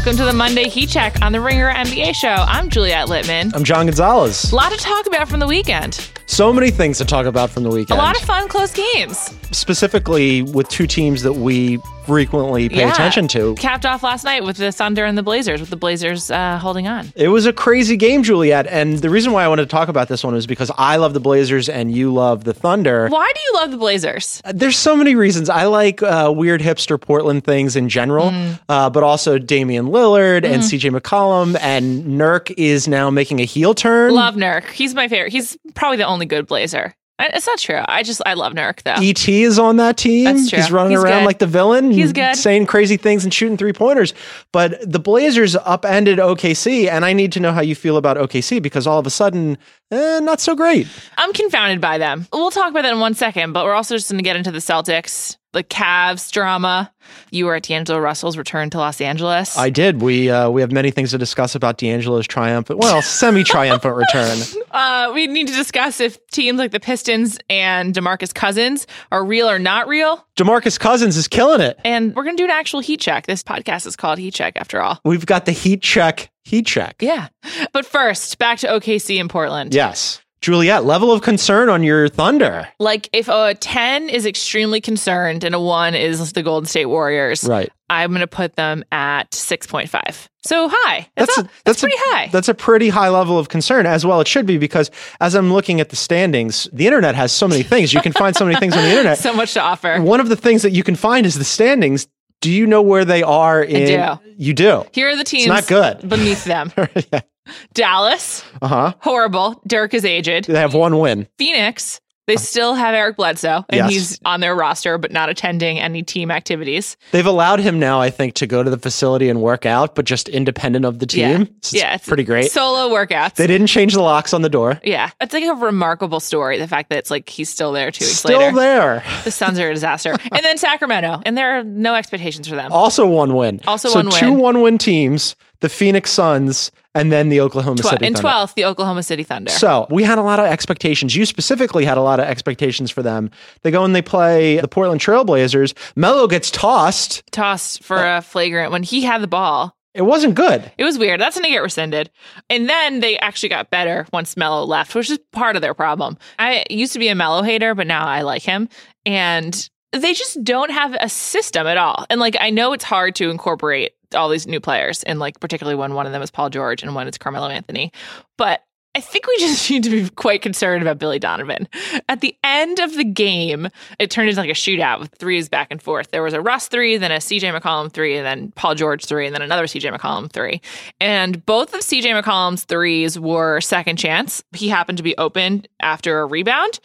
Welcome to the Monday Heat Check on the Ringer NBA show. I'm Juliet Litman. I'm John Gonzalez. A lot to talk about from the weekend. So many things to talk about from the weekend. A lot of fun, close games. Specifically with two teams that we frequently pay Yeah. attention to. Capped off last night with the Thunder and the Blazers, with the Blazers uh, holding on. It was a crazy game, Juliet. And the reason why I wanted to talk about this one is because I love the Blazers and you love the Thunder. Why do you love the Blazers? There's so many reasons. I like uh, weird hipster Portland things in general, Mm. uh, but also Damian Lillard and CJ McCollum. And Nurk is now making a heel turn. Love Nurk. He's my favorite. He's probably the only good Blazer. It's not true. I just I love Nurk though. ET is on that team. That's true. He's running He's around good. like the villain. He's good. Saying crazy things and shooting three pointers. But the Blazers upended OKC, and I need to know how you feel about OKC because all of a sudden, eh, not so great. I'm confounded by them. We'll talk about that in one second, but we're also just going to get into the Celtics, the Cavs drama. You were at D'Angelo Russell's return to Los Angeles. I did. We uh, we have many things to discuss about D'Angelo's triumphant, well, semi triumphant return. Uh, we need to discuss if teams like the Pistons and DeMarcus Cousins are real or not real. Demarcus Cousins is killing it. And we're going to do an actual heat check. This podcast is called Heat Check after all. We've got the heat check. Heat check. Yeah. But first, back to OKC in Portland. Yes. Juliet, level of concern on your Thunder. Like if a 10 is extremely concerned and a 1 is the Golden State Warriors, Right. I'm going to put them at 6.5. So high. That's, That's a, a- that's, that's a- pretty high. That's a pretty high level of concern, as well it should be, because as I'm looking at the standings, the internet has so many things. You can find so many things on the internet. so much to offer. One of the things that you can find is the standings. Do you know where they are in? do. You do. Here are the teams not good. beneath them. Dallas, Uh huh. horrible. Dirk is aged. They have one win. Phoenix, they still have Eric Bledsoe, and Yes. he's on their roster, but not attending any team activities. They've allowed him now, I think, to go to the facility and work out, but just independent of the Yeah. team. It's yeah, it's pretty great. Solo workouts. they didn't change the locks on the door. yeah, it's like a remarkable story. The fact that it's like he's still there two weeks Still later. there. The Suns are a disaster. and then Sacramento, and there are no expectations for them. Also one win. Also so one two one win teams, the Phoenix Suns, and then the Oklahoma Twe- City. 12th, the Oklahoma City Thunder. So we had a lot of expectations. You specifically had a lot of expectations for them. They go and they play the Portland Trailblazers. Melo gets tossed. Tossed for a flagrant when he had the ball. It wasn't good. It was weird. That's going to get rescinded. And then they actually got better once Melo left, which is part of their problem. I used to be a Melo hater, but now I like him. And they just don't have a system at all. And like, I know it's hard to incorporate all these new players, and like, particularly when one of them is Paul George and one is Carmelo Anthony. But I think we just need to be quite concerned about Billy Donovan. At the end of the game, it turned into like a shootout with threes back and forth. There was a Russ three, then a CJ McCollum three, and then Paul George three, and then another CJ McCollum three. And both of CJ McCollum's threes were second chance. He happened to be open after a rebound.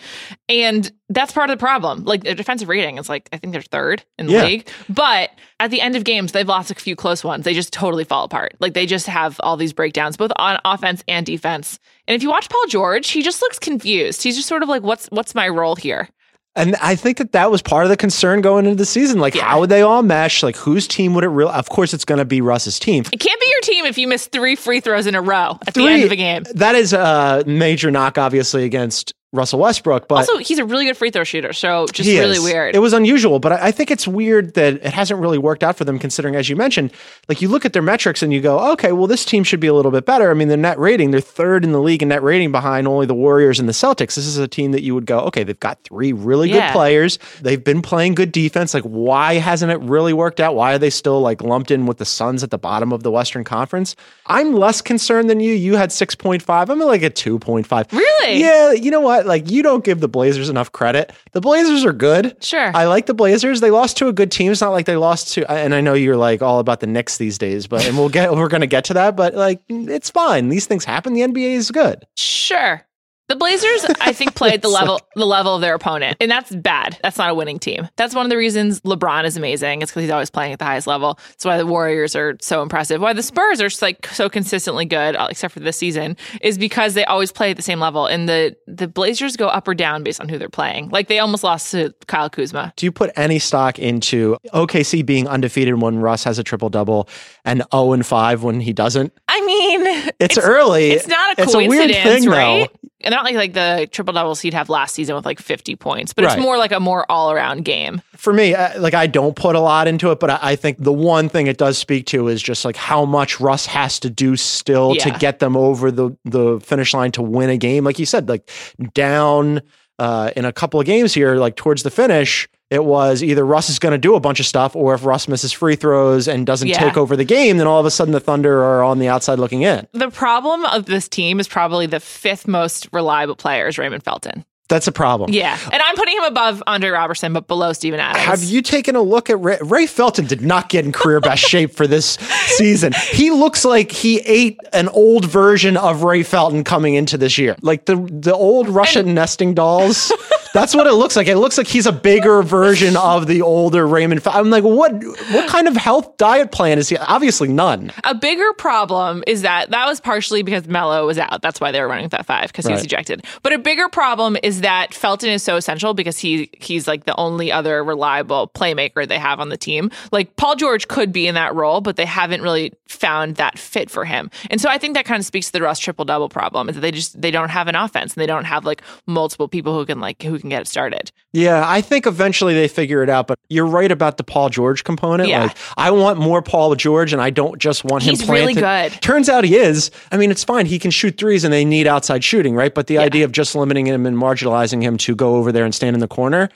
And that's part of the problem. Like their defensive rating is like, I think they're third in the Yeah. league. But at the end of games, they've lost a few close ones. They just totally fall apart. Like they just have all these breakdowns, both on offense and defense. And if you watch Paul George, he just looks confused. He's just sort of like, what's what's my role here? And I think that that was part of the concern going into the season. Like, Yeah. how would they all mesh? Like, whose team would it real? Of course, it's going to be Russ's team. It can't be your team if you miss three free throws in a row at the end of a game. That is a major knock, obviously, against Russell Westbrook. But Also, he's a really good free throw shooter, so just really is. weird. It was unusual, but I I think it's weird that it hasn't really worked out for them, considering, as you mentioned, like you look at their metrics and you go, okay, well, this team should be a little bit better. I mean, their net rating, they're third in the league in net rating behind only the Warriors and the Celtics. This is a team that you would go, okay, they've got three really Yeah. good players. They've been playing good defense. Like, why hasn't it really worked out? Why are they still like lumped in with the Suns at the bottom of the Western Conference? I'm less concerned than you. You had 6.5. I'm like a 2.5. Really? Yeah, you know what? Like, you don't give the Blazers enough credit. The Blazers are good. Sure. I like the Blazers. They lost to a good team. It's not like they lost to, and I know you're like all about the Knicks these days, but and we'll get we're gonna get to that. But like, it's fine. These things happen. The NBA is good. Sure. The Blazers, I think, played the It's level the level of their opponent, and that's bad. That's not a winning team. That's one of the reasons LeBron is amazing. It's because he's always playing at the highest level. That's why the Warriors are so impressive. Why the Spurs are like so consistently good, uh, except for this season, is because they always play at the same level, and the the Blazers go up or down based on who they're playing. Like they almost lost to Kyle Kuzma. Do you put any stock into OKC being undefeated when Russ has a triple double and 0 and 5 when he doesn't? I mean, It's, early. It's not a It's a weird coincidence, thing, right? And not like like the triple doubles he'd have last season with like 50 points, but it's more like a more all around game. for me, uh, like I don't put a lot into it, but I, I think the one thing it does speak to is just like how much Russ has to do still to get them over the the finish line to win a game. Like you said, like down uh, in a couple of games here, like towards the finish, it was either Russ is going to do a bunch of stuff, or if Russ misses free throws and doesn't Yeah. take over the game, then all of a sudden the Thunder are on the outside looking in. The problem of this team is probably the fifth most reliable player is Raymond Felton. That's a problem. Yeah. And I'm putting him above Andre Roberson, but below Steven Adams. Have you taken a look at Ray, Ray Felton? Did not get in career best shape for this season. He looks like he ate an old version of Ray Felton coming into this year, like the the old Russian nesting dolls. That's what it looks like. It looks like he's a bigger version of the older Raymond. I'm like, what? What kind of health diet plan is he? Obviously, none. A bigger problem is that that was partially because Melo was out. That's why they were running with that five because he was ejected. But a bigger problem is that Felton is so essential because he he's like the only other reliable playmaker they have on the team. Like Paul George could be in that role, but they haven't really found that fit for him. And so I think that kind of speaks to the Russ triple double problem is that they just they don't have an offense and they don't have like multiple people who can like who can get it started. Yeah, I think eventually they figure it out. But you're right about the Paul George component. Yeah. Like, I want more Paul George, and I don't just want him. He's really good. Turns out he is. I mean, it's fine. He can shoot threes, and they need outside shooting, right? But the idea of just limiting him and marginalizing him to go over there and stand in the corner,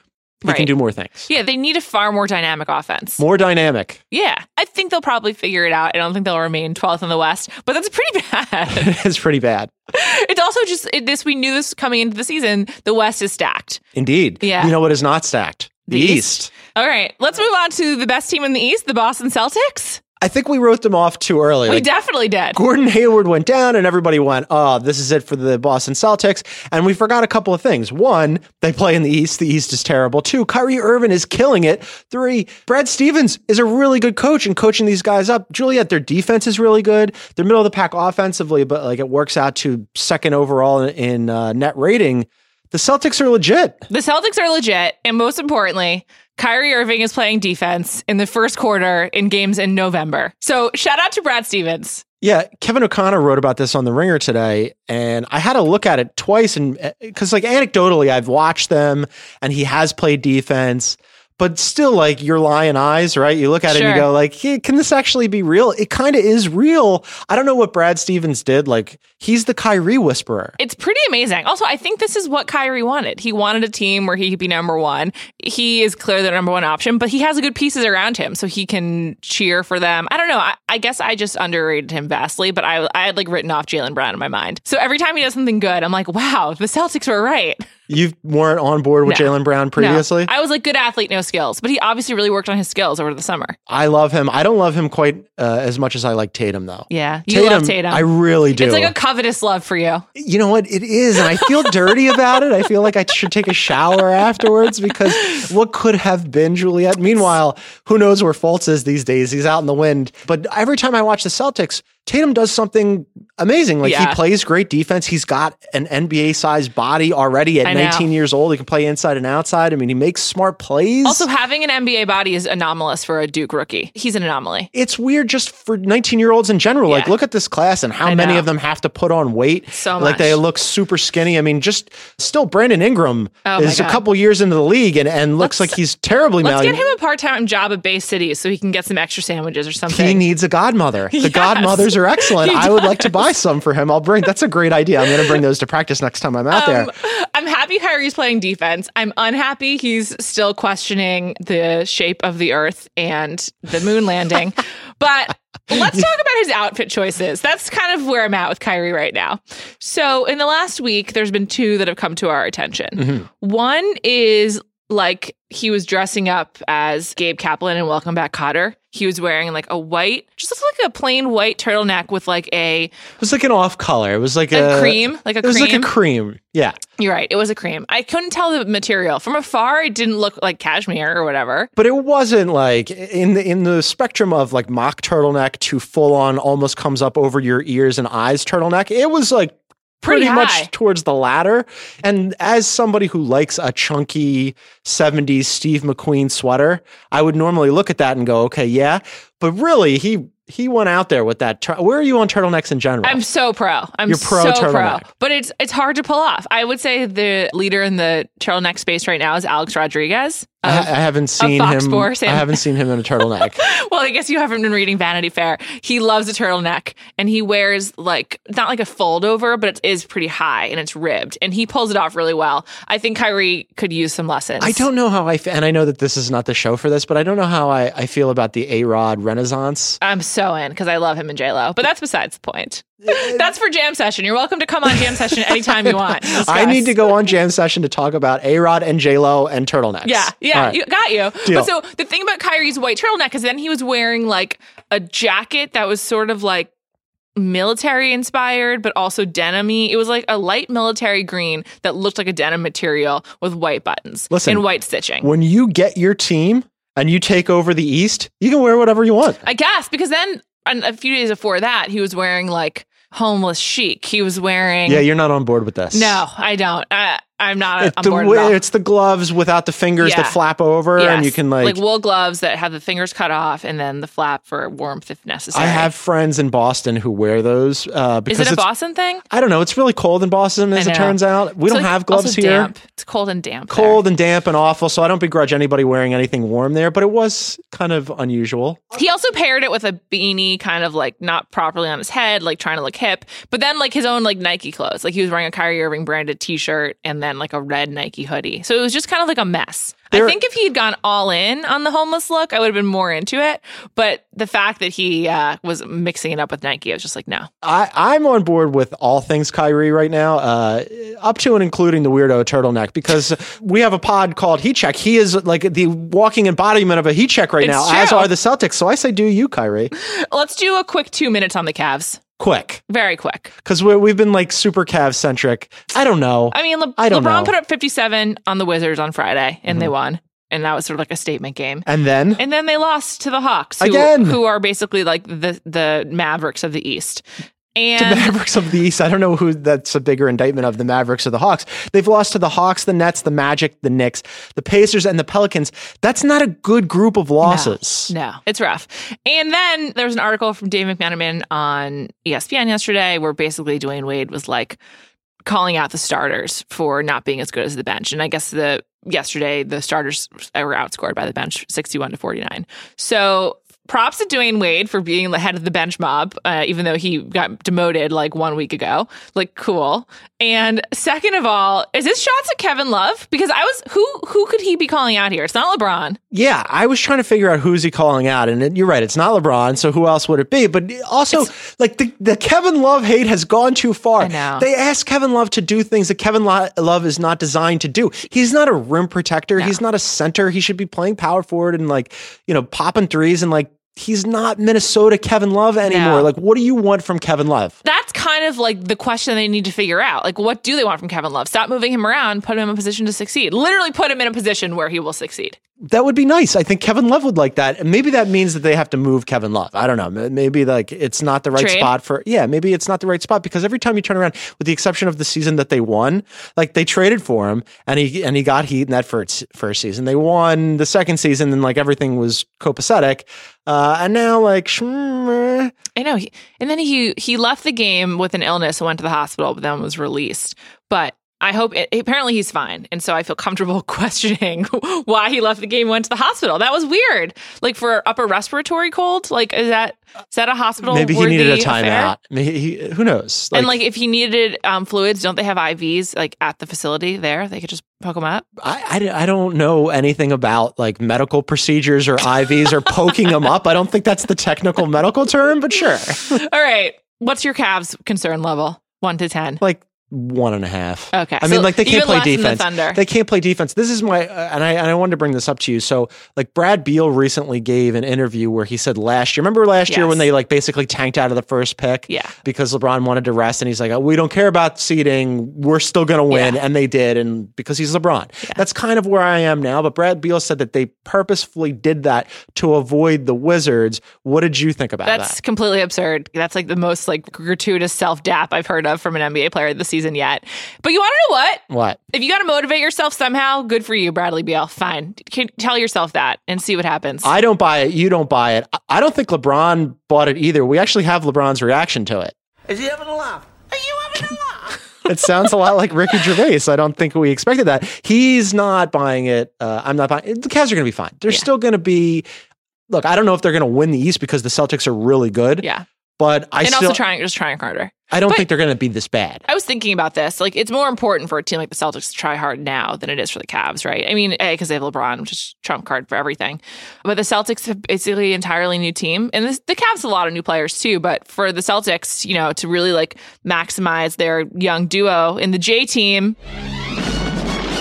he can do more things. Yeah, they need a far more dynamic offense. More dynamic. Yeah, I think they'll probably figure it out. I don't think they'll remain 12th in the West, but that's pretty bad. it's pretty bad. it's also just it, this. We knew this coming into the season. The West is stacked. Indeed. Yeah. You know what is not stacked? The, The East. East. All right, let's move on to the best team in the East, the Boston Celtics. I think we wrote them off too early. We Like, definitely did. Gordon Hayward went down and everybody went, oh, this is it for the Boston Celtics. And we forgot a couple of things. One, they play in the East. The East is terrible. Two, Kyrie Irving is killing it. Three, Brad Stevens is a really good coach and coaching these guys up. Juliet, their defense is really good. They're middle of the pack offensively, but like it works out to second overall in, in uh, net rating. The Celtics are legit. The Celtics are legit, and most importantly, Kyrie Irving is playing defense in the first quarter in games in November. So shout out to Brad Stevens. Yeah, Kevin O'Connor wrote about this on the Ringer today, and I had to look at it twice, and eh, because like anecdotally, I've watched them, and he has played defense, but still, like your lion eyes, right? You look at it and you go, like, hey, can this actually be real? It kind of is real. I don't know what Brad Stevens did. Like, he's the Kyrie whisperer. It's pretty amazing. Also, I think this is what Kyrie wanted. He wanted a team where he could be number one. He is clearly the number one option, but he has good pieces around him, so he can cheer for them. I don't know. I, I guess I just underrated him vastly, but I, I had like written off Jaylen Brown in my mind. So every time he does something good, I'm like, wow, the Celtics were right. You weren't on board with No. Jaylen Brown No. previously. I was like, good athlete, no skills, but he obviously really worked on his skills over the summer. I love him. I don't love him quite uh, as much as I like Tatum, though. Yeah, you love Tatum. I really do. It's like a covetous love for you. you know what it is and i feel dirty about it i feel like i should take a shower afterwards because what could have been juliet meanwhile who knows where Fultz is these days he's out in the wind but every time i watch the celtics tatum does something amazing like Yeah. he plays great defense he's got an nba sized body already at 19 years old he can play inside and outside i mean he makes smart plays Also, having an NBA body is anomalous for a Duke rookie. He's an anomaly. it's weird just for 19 year olds in general. Like, look at this class and how I many know. of them have to put on weight. So much. Like, they look super skinny. I mean, just still, Brandon Ingram Oh is a couple years into the league and, and looks Let's- like he's terribly Let's malleable. get him a part-time job at Bay City so he can get some extra sandwiches or something. He needs a godmother. The Yes. godmothers are excellent. I would like to buy some for him. I'll bring. That's a great idea. I'm going to bring those to practice next time I'm out there. Um, I'm happy Kyrie's playing defense. I'm unhappy he's still questioning the shape of the earth and the moon landing. but let's talk about his outfit choices. That's kind of where I'm at with Kyrie right now. So, in the last week, there's been two that have come to our attention. Mhm. One is like he was dressing up as Gabe Kaplan and Welcome Back Kotter. He was wearing like a white, just looks like a plain white turtleneck with like a, It was like an off color. It was like a a, cream, like a It was cream. like a cream. Yeah. You're right. It was a cream. I couldn't tell the material from afar. It didn't look like cashmere or whatever. but it wasn't like in the in the spectrum of like mock turtleneck to full on almost comes up over your ears and eyes turtleneck. It was like pretty, Pretty much towards the latter. And as somebody who likes a chunky 70s Steve McQueen sweater, I would normally look at that and go, okay, yeah. But really, he he went out there with that. Tur- Where are you on turtlenecks in general? I'm so pro. I'm You're pro so pro. But it's it's hard to pull off. I would say the leader in the turtleneck space right now is Alex Rodriguez. I, I haven't seen him. I haven't seen him in a turtleneck. well, I guess you haven't been reading Vanity Fair. He loves a turtleneck and he wears like not like a fold over, but it is pretty high and it's ribbed and he pulls it off really well. I think Kyrie could use some lessons. I don't know how I, f- and I know that this is not the show for this, but I don't know how I, I feel about the A Rod Renaissance. I'm so in because I love him and J Lo, but that's besides the point. That's for jam session. You're welcome to come on jam session anytime you want. I need to go on Jam Session to talk about A Rod and J Lo and turtlenecks. Yeah, yeah, right. you got you. Deal. But so the thing about Kyrie's white turtleneck is then he was wearing like a jacket that was sort of like military inspired, but also denim It was like a light military green that looked like a denim material with white buttons Listen, and white stitching. when you get your team and you take over the East, you can wear whatever you want. I guess because then and a few days before that, he was wearing like homeless chic. He was wearing. Yeah, you're not on board with this. no, I don't. I, I'm not It's on the, board way- at all. it's the gloves without the fingers Yeah. that flap over, and you can like. wool gloves that have the fingers cut off and then the flap for warmth if necessary. I have friends in Boston who wear those uh, because Is it a Boston thing? I don't know. It's really cold in Boston, as it turns out. We It's don't like have gloves here. Damp. It's cold and damp. there. Cold and damp and awful, so I don't begrudge anybody wearing anything warm there. But it was kind of unusual. He also paired it with a beanie, kind of like not properly on his head, like trying to look hip. But then like his own like Nike clothes, like he was wearing a Kyrie Irving branded T-shirt and then like a red Nike hoodie. So it was just kind of like a mess. There- I think if he had gone all in on the homeless look, I would have been more into it. But the fact that he uh, was mixing it up with Nike, I was just like, no. I, I'm on board with all things Kyrie right now, uh, up to and including the weirdo turtleneck, because we have a pod called Heat Check. He is like the walking embodiment of a heat check right It's now, as are the Celtics. So I say, do you, Kyrie? Let's do a quick two minutes on the Cavs. Quick, Very quick. because we've been like super Cavs centric. I don't know. I mean, Le- I don't LeBron know. Mm-hmm. put up 57 on the Wizards on Friday and they won. And that was sort of like a statement game. and then And then they lost to the Hawks, who, Again. who are basically like the the Mavericks of the East. The Mavericks of the East. I don't know who that's a bigger indictment of the Mavericks or the Hawks. They've lost to the Hawks, the Nets, the Magic, the Knicks, the Pacers, and the Pelicans. That's not a good group of losses. no, it's rough. And then there was an article from Dave McMenamin on ESPN yesterday where basically Dwyane Wade was like calling out the starters for not being as good as the bench. And I guess the yesterday the starters were outscored by the bench 61 to 49. So props to Dwyane Wade for being the head of the bench mob, uh, even though he got demoted like one week ago. Like, cool. And second of all, is this shots at Kevin Love? Because I was who who could he be calling out here? It's not LeBron. Yeah, I was trying to figure out who's he calling out, and it- you're right, it's not LeBron. So who else would it be? But also, like the, the Kevin Love hate has gone too far. They asked Kevin Love to do things that Kevin Lo- Love is not designed to do. He's not a rim protector. He's not a center. He should be playing power forward and like you know popping threes and like. He's not Minnesota Kevin Love anymore. No. Like, what do you want from Kevin Love? That's kind of like the question they need to figure out. Like, what do they want from Kevin Love? Stop moving him around, put him in a position to succeed. Literally put him in a position where he will succeed. That would be nice. I think Kevin Love would like that. And maybe that means that they have to move Kevin Love. I don't know. Maybe like it's not the right Trade? spot for, yeah, maybe it's not the right spot because every time you turn around, with the exception of the season that they won, like they traded for him and he, and he got heat in that first, first season. They won the second season and like everything was copacetic. Uh, and now like, I know. He, and then he he left the game with an illness and went to the hospital, but then was released. But I hope apparently he's fine, and so I feel comfortable questioning why he left the game went to the hospital. That was weird. Like for upper respiratory cold, like is that is that a hospital? maybe he needed a timeout. Maybe he, who knows? and like if he needed um, fluids, don't they have IVs like at the facility there? They could just poke him up. I, I, I don't know anything about like medical procedures or IVs or poking him up. I don't think that's the technical medical term, but sure. All right, what's your Cavs concern level? One to ten. Like one and a half. Okay, I mean, so like they can't play than the defense. They can't play defense. This is my, uh, and I and I wanted to bring this up to you. So, like Brad Beal recently gave an interview where he said last year. Remember last year when they like basically tanked out of the first pick? Yeah. Because LeBron wanted to rest, and he's like, oh, "We don't care about seeding. We're still going to win," Yeah. and they did. And because he's LeBron, that's kind of where I am now. But Brad Beal said that they purposefully did that to avoid the Wizards. What did you think about That's that? That's completely absurd. That's like the most like gratuitous self dap I've heard of from an NBA player this season. Season yet. But you want to know what? What? If you got to motivate yourself somehow, good for you, Bradley Beal. Fine. Can- Tell yourself that and see what happens. I don't buy it. You don't buy it. I- I don't think LeBron bought it either. We actually have LeBron's reaction to it. Is he having a laugh? Are you having a laugh? It sounds a lot like Ricky Gervais. I don't think we expected that. He's not buying it. Uh, I'm not buying it. The Cavs are going to be fine. They're Yeah. still going to be. Look, I don't know if they're going to win the East because the Celtics are really good. yeah. But I and still, also trying, just trying harder. I don't but- think they're going to be this bad. I was thinking about this. Like, it's more important for a team like the Celtics to try hard now than it is for the Cavs, right? I mean, because they have LeBron, which is trump card for everything. But the Celtics have basically an entirely new team, and this, the Cavs have a lot of new players too. But for the Celtics, you know, to really like maximize their young duo in the J team,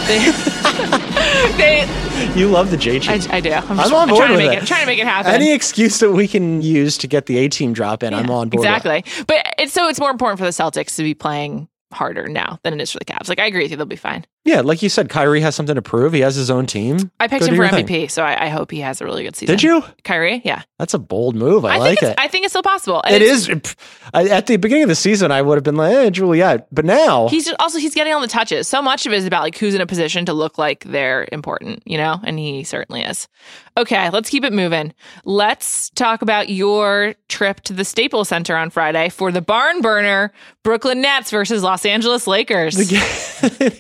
they, they You love the J team. I, I do. I'm, I'm on board trying to make it. it. Trying to make it happen. Any excuse that we can use to get the A team drop in, I'm on board. with. Exactly. But it's so it's more important for the Celtics to be playing harder now than it is for the Cavs. Like I agree with you, they'll be fine. Yeah, like you said, Kyrie has something to prove. He has his own team. I picked Go him for your thing. MVP, so I, I hope he has a really good season. Did you? Kyrie? Yeah. That's a bold move. I, I, like it. I think it's still possible. It it's- is. At the beginning of the season, I would have been like, eh, Juliet. But now, He's just, also he's getting all the touches. So much of it is about like who's in a position to look like they're important, you know, and he certainly is. Okay, let's keep it moving. Let's talk about your trip to the Staples Center on Friday for the barn burner Brooklyn Nets versus Los Angeles Lakers. the,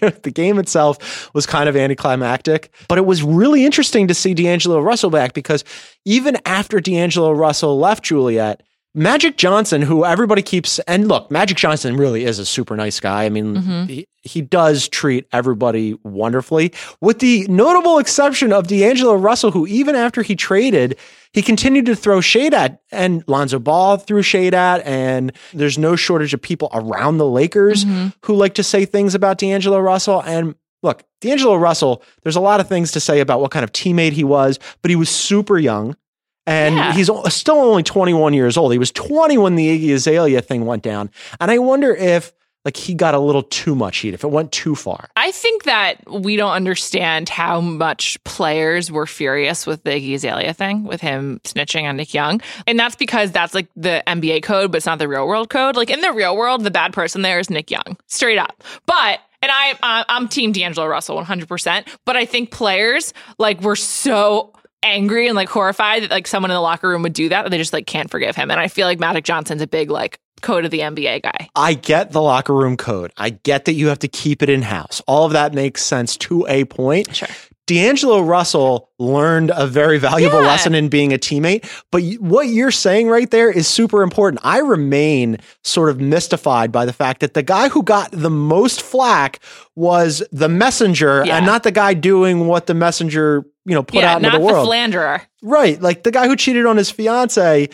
ga- the game itself was kind of anticlimactic, but it was really interesting to see D'Angelo Russell back because even after D'Angelo Russell left Juliet, Magic Johnson, who everybody keeps, and look, Magic Johnson really is a super nice guy. I mean, mm-hmm. he, he does treat everybody wonderfully, with the notable exception of D'Angelo Russell, who even after he traded, he continued to throw shade at, and Lonzo Ball threw shade at, and there's no shortage of people around the Lakers mm-hmm. who like to say things about D'Angelo Russell. And look, D'Angelo Russell, there's a lot of things to say about what kind of teammate he was, but he was super young. And Yeah. he's still only 21 years old. He was 20 when the Iggy Azalea thing went down. And I wonder if like he got a little too much heat, if it went too far. I think that we don't understand how much players were furious with the Iggy Azalea thing, with him snitching on Nick Young. And that's because that's like the NBA code, but it's not the real world code. Like in the real world, the bad person there is Nick Young, straight up. But and I, I'm Team D'Angelo Russell 100%. But I think players like were so angry and like horrified that like someone in the locker room would do that that they just like can't forgive him. And I feel like Magic Johnson's a big like code of the NBA guy. I get the locker room code. I get that you have to keep it in house. All of that makes sense to a point. Sure. D'Angelo Russell learned a very valuable Yeah. lesson in being a teammate. But what you're saying right there is super important. I remain sort of mystified by the fact that the guy who got the most flack was the messenger Yeah. and not the guy doing what the messenger, you know, put yeah, out into not the world. philanderer. Right. Like the guy who cheated on his fiance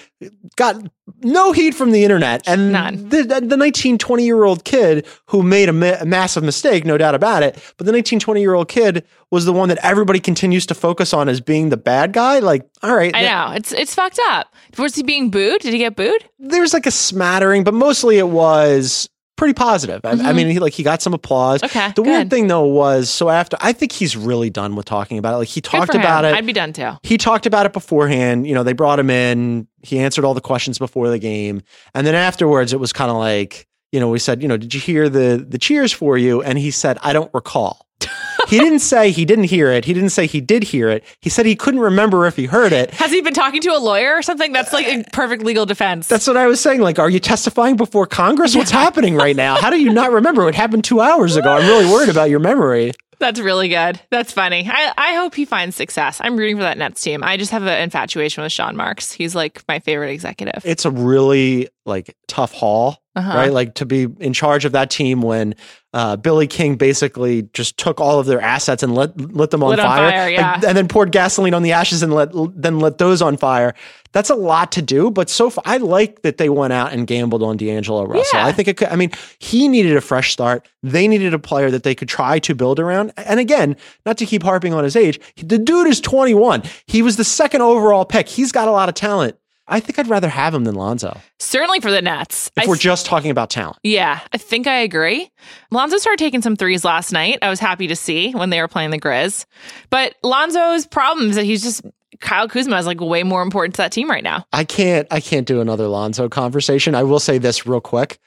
got no heat from the internet. And None. the, the 19, 20 year old kid who made a, ma- a massive mistake, no doubt about it. But the 19, 20 year old kid was the one that everybody continues to focus on as being the bad guy. Like, all right. I th- know. It's it's fucked up. Was he being booed? Did he get booed? There's like a smattering, but mostly it was pretty positive. I, I mean, he like he got some applause. Mm-hmm. Okay, The weird thing though was so after I think he's really done with talking about it. Like he Good talked for him. about it. I'd be done too. he talked about it beforehand. You know, they brought him in. He answered all the questions before the game, and then afterwards, it was kind of like, you know, we said, you know, did you hear the the cheers for you? And he said, I don't recall. he didn't say he didn't hear it. He didn't say he did hear it. He said he couldn't remember if he heard it. Has he been talking to a lawyer or something? That's like a perfect legal defense. That's what I was saying. Like, are you testifying before Congress? What's happening right now? How do you not remember? It happened two hours ago. I'm really worried about your memory. That's really good. That's funny. I, I hope he finds success. I'm rooting for that Nets team. I just have an infatuation with Sean Marks. He's like my favorite executive. It's a really like tough haul, Uh-huh. right? Like to be in charge of that team when uh, Billy King basically just took all of their assets and let lit them on Lit on fire, fire, yeah. and, and then poured gasoline on the ashes and let then let those on fire. That's a lot to do, but so far, I like that they went out and gambled on D'Angelo Russell. Yeah. I think it could. I mean, he needed a fresh start. They needed a player that they could try to build around. And again, not to keep harping on his age, the dude is 21. He was the second overall pick. He's got a lot of talent. I think I'd rather have him than Lonzo Certainly for the Nets. if we're just talking about talent. yeah, I think I agree. Lonzo started taking some threes last night. I was happy to see when they were playing the Grizz. But Lonzo's problem is that he's just Kyle Kuzma is like way more important to that team right now. I can't I can't do another Lonzo conversation. I will say this real quick.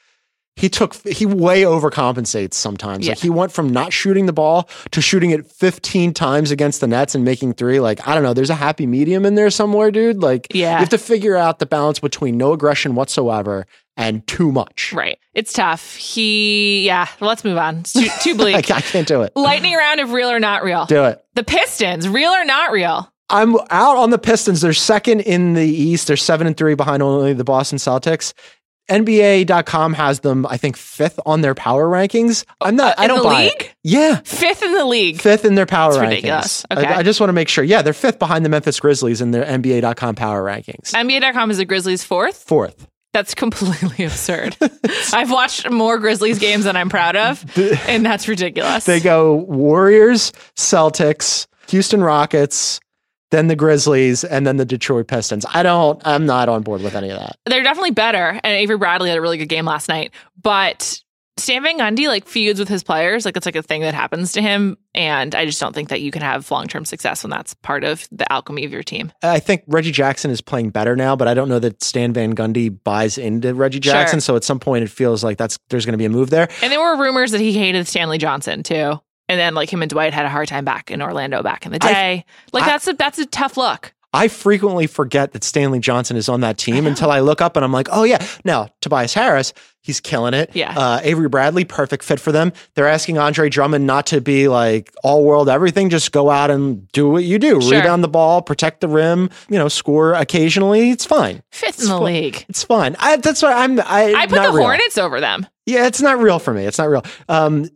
He took he way overcompensates sometimes. Like he went from not shooting the ball to shooting it 15 times against the Nets and making three. Like I don't know, there's a happy medium in there somewhere, dude. Like Yeah. you have to figure out the balance between no aggression whatsoever and too much. Right. It's tough. He, yeah, let's move on. It's too, too bleak. I can't do it. Lightning round of real or not real. Do it. The Pistons, real or not real? I'm out on the Pistons. They're second in the East. They're seven and three behind only the Boston Celtics. NBA.com has them, I think, fifth on their power rankings. I'm not. I don't the buy league? it. Yeah, Fifth in the league. fifth in their power That's rankings. ridiculous. I- Okay. I, just want to make sure. Yeah, they're fifth behind the Memphis Grizzlies in their NBA.com power rankings. NBA.com is the Grizzlies fourth. Fourth. That's completely absurd. I've watched more Grizzlies games than I'm proud of, and that's ridiculous. They go Warriors, Celtics, Houston Rockets, then the Grizzlies, and then the Detroit Pistons. I don't. I'm not on board with any of that. They're definitely better, and Avery Bradley had a really good game last night. But Stan Van Gundy like feuds with his players, like it's like a thing that happens to him, and I just don't think that you can have long term success when that's part of the alchemy of your team. I think Reggie Jackson is playing better now, but I don't know that Stan Van Gundy buys into Reggie Sure. Jackson. So at some point, it feels like that's there's going to be a move there. And there were rumors that he hated Stanley Johnson too. And then like him and Dwight had a hard time back in Orlando back in the I- day. like I- that's a that's a tough look. I frequently forget that Stanley Johnson is on that team until I look up and I'm like, oh yeah. Now Tobias Harris, he's killing it. Yeah. Uh, Avery Bradley, perfect fit for them. They're asking Andre Drummond not to be like all world everything. Just go out and do what you do. Sure. Rebound the ball, protect the rim. You know, score occasionally. It's fine. Fifth in the fun. league. It's fine. I, that's why I'm. I, I put not the real. Hornets over them. Yeah, it's not real for me. It's not real. Um,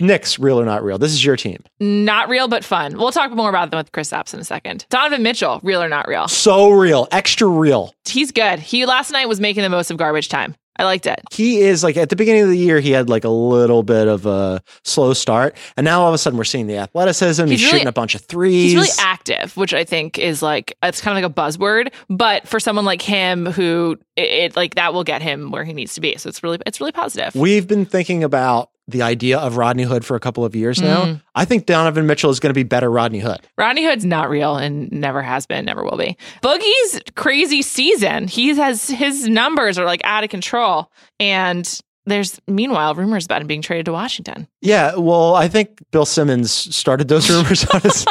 Knicks, real or not real? This is your team. Not real, but fun. We'll talk more about them with Kristaps in a second. Donovan Mitchell, real or not real? So real, extra real. He's good. He last night was making the most of garbage time. I liked it. He is like at the beginning of the year, he had like a little bit of a slow start, and now all of a sudden we're seeing the athleticism. He's, He's really- shooting a bunch of threes. He's really active, which I think is like it's kind of like a buzzword, but for someone like him who it, it like that will get him where he needs to be. So it's really it's really positive. We've been thinking about the idea of Rodney Hood for a couple of years now. Mm. I think Donovan Mitchell is going to be better Rodney Hood. Rodney Hood's not real and never has been, never will be. Boogie's crazy season. He has his numbers are like out of control. And there's meanwhile rumors about him being traded to Washington. Yeah, well, I think Bill Simmons started those rumors on his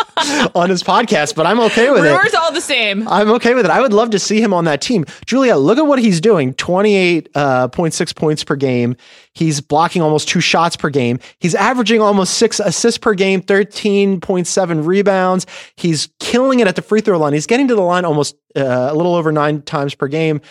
on his podcast, but I'm okay with it. Rumors all the same. I'm okay with it. I would love to see him on that team. Julia, look at what he's doing 28.6 points per game. He's blocking almost two shots per game. He's averaging almost six assists per game, 13.7 rebounds. He's killing it at the free throw line. He's getting to the line almost uh, a little over nine times per game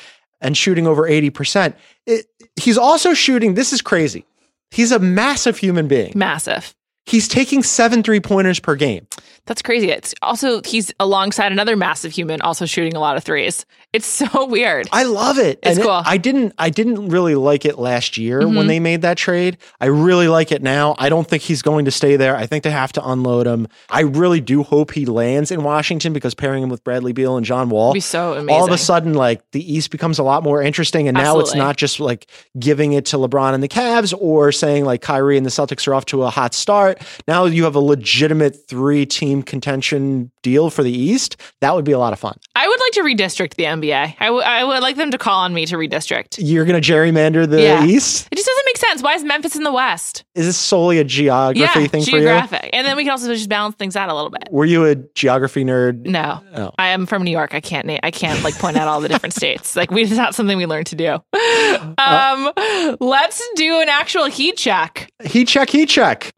and shooting over 80%. It, he's also shooting, this is crazy. He's a massive human being. Massive. He's taking seven three pointers per game. That's crazy. It's also he's alongside another massive human also shooting a lot of threes. It's so weird. I love it. It's And cool. I didn't I didn't really like it last year Mhm. when they made that trade. I really like it now. I don't think he's going to stay there. I think they have to unload him. I really do hope he lands in Washington because pairing him with Bradley Beal and John Wall. It'd be so amazing. All of a sudden, like the East becomes a lot more interesting, and now it's not just like giving it to LeBron and the Cavs or saying like Kyrie and the Celtics are off to a hot start. Now you have a legitimate three-team contention deal for the East. That would be a lot of fun. I would like to redistrict the NBA. I, w- I would like them to call on me to redistrict. You're going to gerrymander the Yeah. East. It just doesn't make sense. Why is Memphis in the West? Is this solely a geography yeah, thing for you? geographic. And then we can also just balance things out a little bit. Were you a geography nerd? No, Oh. I am from New York. I can't. I can't like point out all the different states. Like we, it's not something we learned to do. Um, let's do an actual heat check. Heat check, heat check.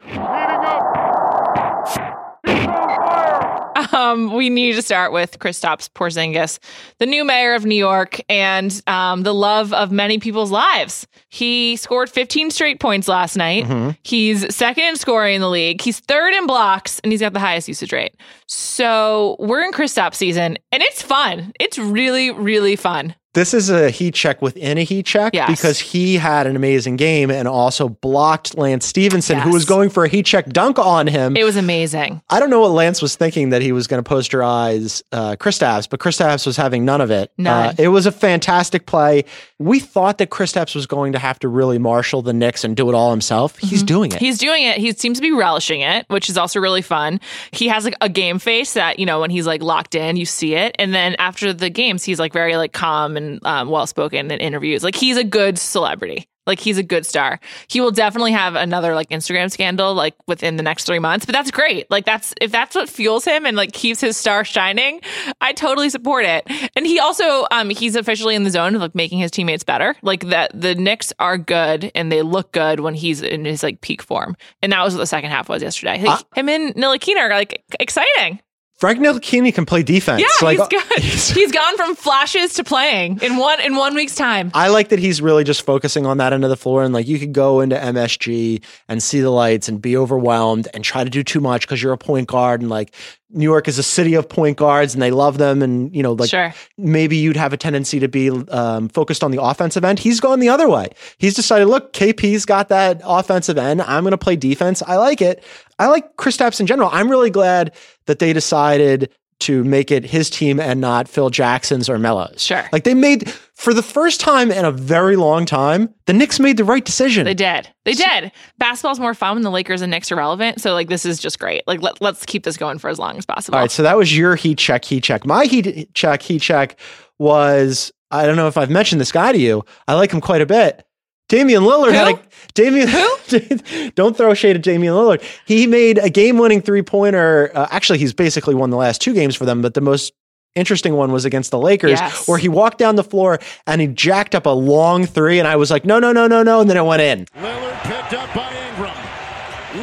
Um, we need to start with Kristaps Porzingis, the new mayor of New York, and um, the love of many people's lives. He scored 15 straight points last night. Mhm. He's second in scoring in the league. He's third in blocks, and he's got the highest usage rate. So we're in Kristaps season, and it's fun. It's really, really fun. This is a heat check within a heat check Yes. because he had an amazing game and also blocked Lance Stephenson, who was going for a heat check dunk on him. It was amazing. I don't know what Lance was thinking that he was going to posterize uh, Kristaps, but Kristaps was having none of it. None. Uh, it was a fantastic play. We thought that Kristaps was going to have to really marshal the Knicks and do it all himself. He's doing it. Mm-hmm. He's doing it. He seems to be relishing it, which is also really fun. He has like a game face that, you know, when he's like locked in, you see it. And then after the games, he's like very like calm and um, well spoken in interviews. Like he's a good celebrity. Like he's a good star. He will definitely have another like Instagram scandal like within the next three months, but that's great. Like that's if that's what fuels him and like keeps his star shining, I totally support it. And he also um he's officially in the zone of like making his teammates better. Like that the Knicks are good and they look good when he's in his like peak form. And that was what the second half was yesterday. Like, him and Ntilikina are like exciting. Frank Ntilikina can play defense. Yeah, Like, he's uh, good. he's gone from flashes to playing in one in one week's time. I like that he's really just focusing on that end of the floor. And like you could go into MSG and see the lights and be overwhelmed and try to do too much because you're a point guard. And like New York is a city of point guards and they love them. And, you know, like Sure. maybe you'd have a tendency to be um, focused on the offensive end. He's gone the other way. He's decided, look, KP's got that offensive end. I'm going to play defense. I like it. I like Kristaps in general. I'm really glad that they decided to make it his team and not Phil Jackson's or Melo's. Sure. Like they made for the first time in a very long time, the Knicks made the right decision. They did. They did. Basketball's more fun when the Lakers and Knicks are relevant. So like this is just great. Like let, let's keep this going for as long as possible. All right, so that was your heat check, heat check. My heat check, heat check was I don't know if I've mentioned this guy to you. I like him quite a bit. Damian Lillard had a Damian. Who? don't throw shade at Damian Lillard. He made a game-winning three-pointer. Uh, actually, he's basically won the last two games for them, but the most interesting one was against the Lakers, Yes. where he walked down the floor and he jacked up a long three, and I was like, no, no, no, no, no, and then it went in. Lillard picked up by Ingram.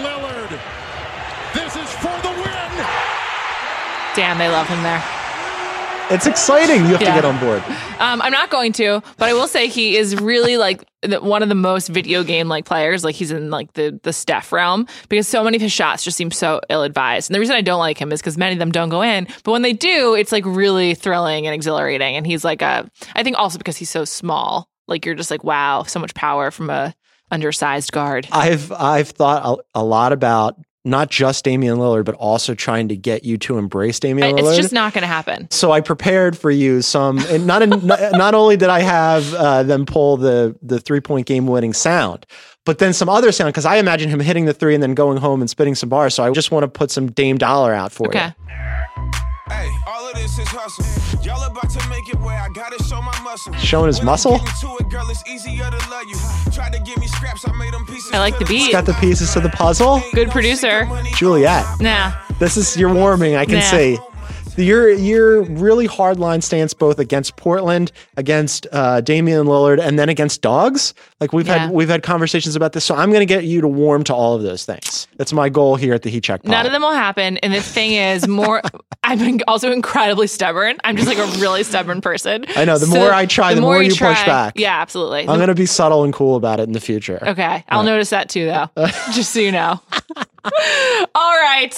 Lillard. This is for the win. Damn, they love him there. It's exciting. You have Yeah. to get on board. Um, I'm not going to, but I will say he is really like the, one of the most video game like players. Like he's in like the the Steph realm because so many of his shots just seem so ill advised. And the reason I don't like him is because many of them don't go in, but when they do, it's like really thrilling and exhilarating. And he's like a, I think also because he's so small. Like you're just like wow, so much power from a undersized guard. I've I've thought a, a lot about not just Damian Lillard, but also trying to get you to embrace Damian Lillard. It's just not going to happen. so I prepared for you some, and not in, not, not only did I have uh, them pull the the three point game winning sound, but then some other sound because I imagine him hitting the three and then going home and spitting some bars. So I just want to put some Dame Dollar out for Okay. you. Hey, all of this is hustle. Y'all about to make it where I gotta show my muscle. Showing his muscle? to it, girl, it's easier to love you. Tried to give me scraps, I made them pieces. I like the beat. Got the pieces to the puzzle, Good producer. Juliet. Nah. This is you're warming. I can Nah. see. Your your really hard line stance both against Portland, against uh, Damian Lillard, and then against dogs. Like we've Yeah. had we've had conversations about this. So I'm going to get you to warm to all of those things. That's my goal here at the Heat Check. Pod. None of them will happen. And the thing is, more, I'm in- also incredibly stubborn. I'm just like a really stubborn person. I know, the more I try, the more you push back. Yeah, absolutely. I'm going to be subtle and cool about it in the future. okay. I'll notice that too, though, just so you know. All right.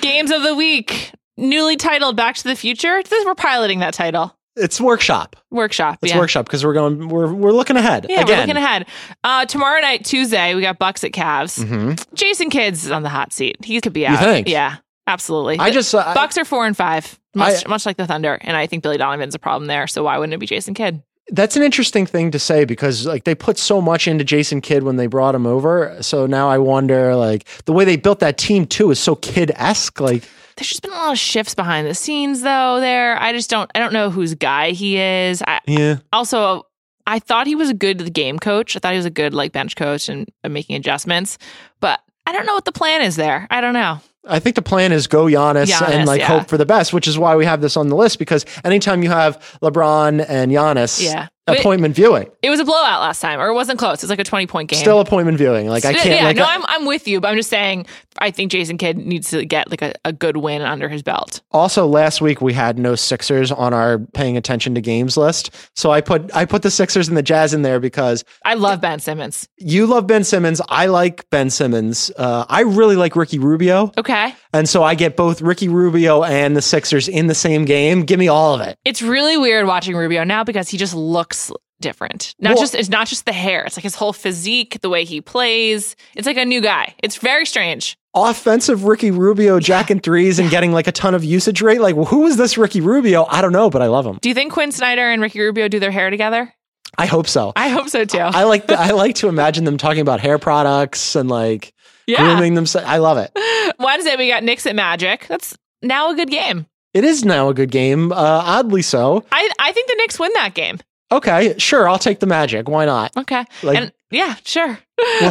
Games of the week. Newly titled Back to the Future. This, we're piloting that title. It's workshop. Workshop. It's yeah. workshop because we're going. We're we're looking ahead. Yeah, Again. we're looking ahead. Uh, tomorrow night, Tuesday, we got Bucks at Cavs. Jason Kidd's is on the hot seat. He could be out. Mm-hmm. think? Yeah, absolutely. I just. Uh, Bucks are four and five, much I- much like the Thunder, and I think Billy Donovan's a problem there. So why wouldn't it be Jason Kidd? That's an interesting thing to say because like they put so much into Jason Kidd when they brought him over. So now I wonder like the way they built that team too is so Kidd esque. Like There's just been a lot of shifts behind the scenes, though. There, I just don't. I don't know whose guy he is. I, yeah, also, I thought he was a good game coach. I thought he was a good like bench coach and, and making adjustments, but I don't know what the plan is there. I don't know. I think the plan is go Giannis, Giannis, and like yeah. hope for the best, which is why we have this on the list because anytime you have LeBron and Giannis, Yeah. But- appointment viewing, It was a blowout last time, or it wasn't close. It was like a 20 point game. still appointment viewing. Like I can't. Yeah, like, no, I- I'm I'm with you, but I'm just saying I think Jason Kidd needs to get like a, a good win under his belt. also last week we had no Sixers on our paying attention to games list, so I put I put the Sixers and the Jazz in there because I love Ben Simmons. you love Ben Simmons. I like Ben Simmons. Uh, I really like Ricky Rubio. Okay. And so I get both Ricky Rubio and the Sixers in the same game. Give me all of it. It's really weird watching Rubio now because he just looks different. Not Well- just it's not just the hair. It's like his whole physique, the way he plays. It's like a new guy. It's very strange. Offensive Ricky Rubio jacking threes and getting like a ton of usage rate. Like, who is this Ricky Rubio? I don't know, but I love him. Do you think Quin Snyder and Ricky Rubio do their hair together? I hope so. I hope so too. I like the, I like to imagine them talking about hair products and like yeah. grooming themselves. I love it. Wednesday we got Knicks at Magic. That's now a good game. It is now a good game. Uh, oddly so. I I think the Knicks win that game. Okay, sure. I'll take the Magic. Why not? Okay. Like- and yeah, sure.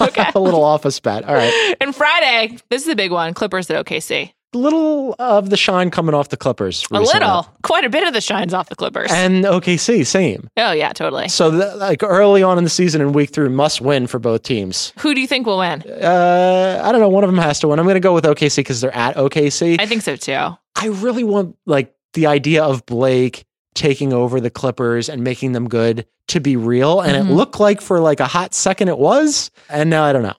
okay. a little office bet. All right. and Friday, this is the big one Clippers at OKC. Little of the shine coming off the Clippers. A little, quite a bit of the shines off the Clippers. And OKC, same. oh, yeah, totally. So, the, like early on in the season and week three, must win for both teams. Who do you think will win? Uh, I don't know. One of them has to win. I'm going to go with OKC because they're at OKC. I think so too. I really want like the idea of Blake taking over the Clippers and making them good to be real. And Mhm. it looked like for like a hot second it was. And now I don't know.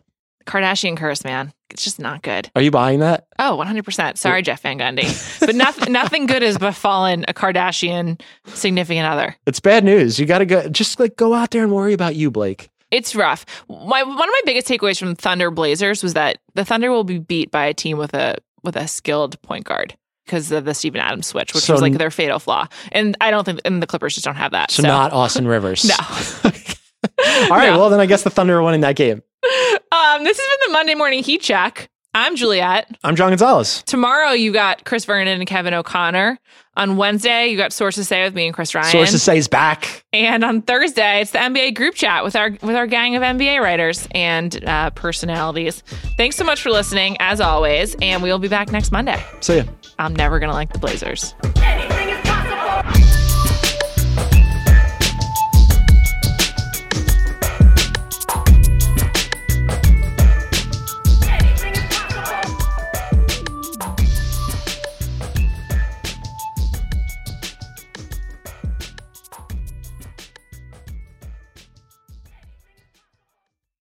Kardashian curse, man. It's just not good. Are you buying that? Oh, 100%. Sorry, Jeff Van Gundy. But nothing, nothing good has befallen a Kardashian significant other. It's bad news. You got to go, just like go out there and worry about you, Blake. It's rough. My, one of my biggest takeaways from Thunder Blazers was that the Thunder will be beat by a team with a with a skilled point guard because of the Steven Adams switch, which So was like their fatal flaw. And I don't think, and the Clippers just don't have that. So, not Austin Rivers. no. All right. Well, then I guess the Thunder are winning that game. Um, this has been the Monday Morning Heat Check. I'm Juliet. I'm John Gonzalez. Tomorrow you got Chris Vernon and Kevin O'Connor. On Wednesday you got Sources Say with me and Chris Ryan. Sources say he's back. And on Thursday it's the NBA group chat with our with our gang of NBA writers and uh, personalities. Thanks so much for listening, as always, and we'll be back next Monday. See ya. I'm never gonna like the Blazers.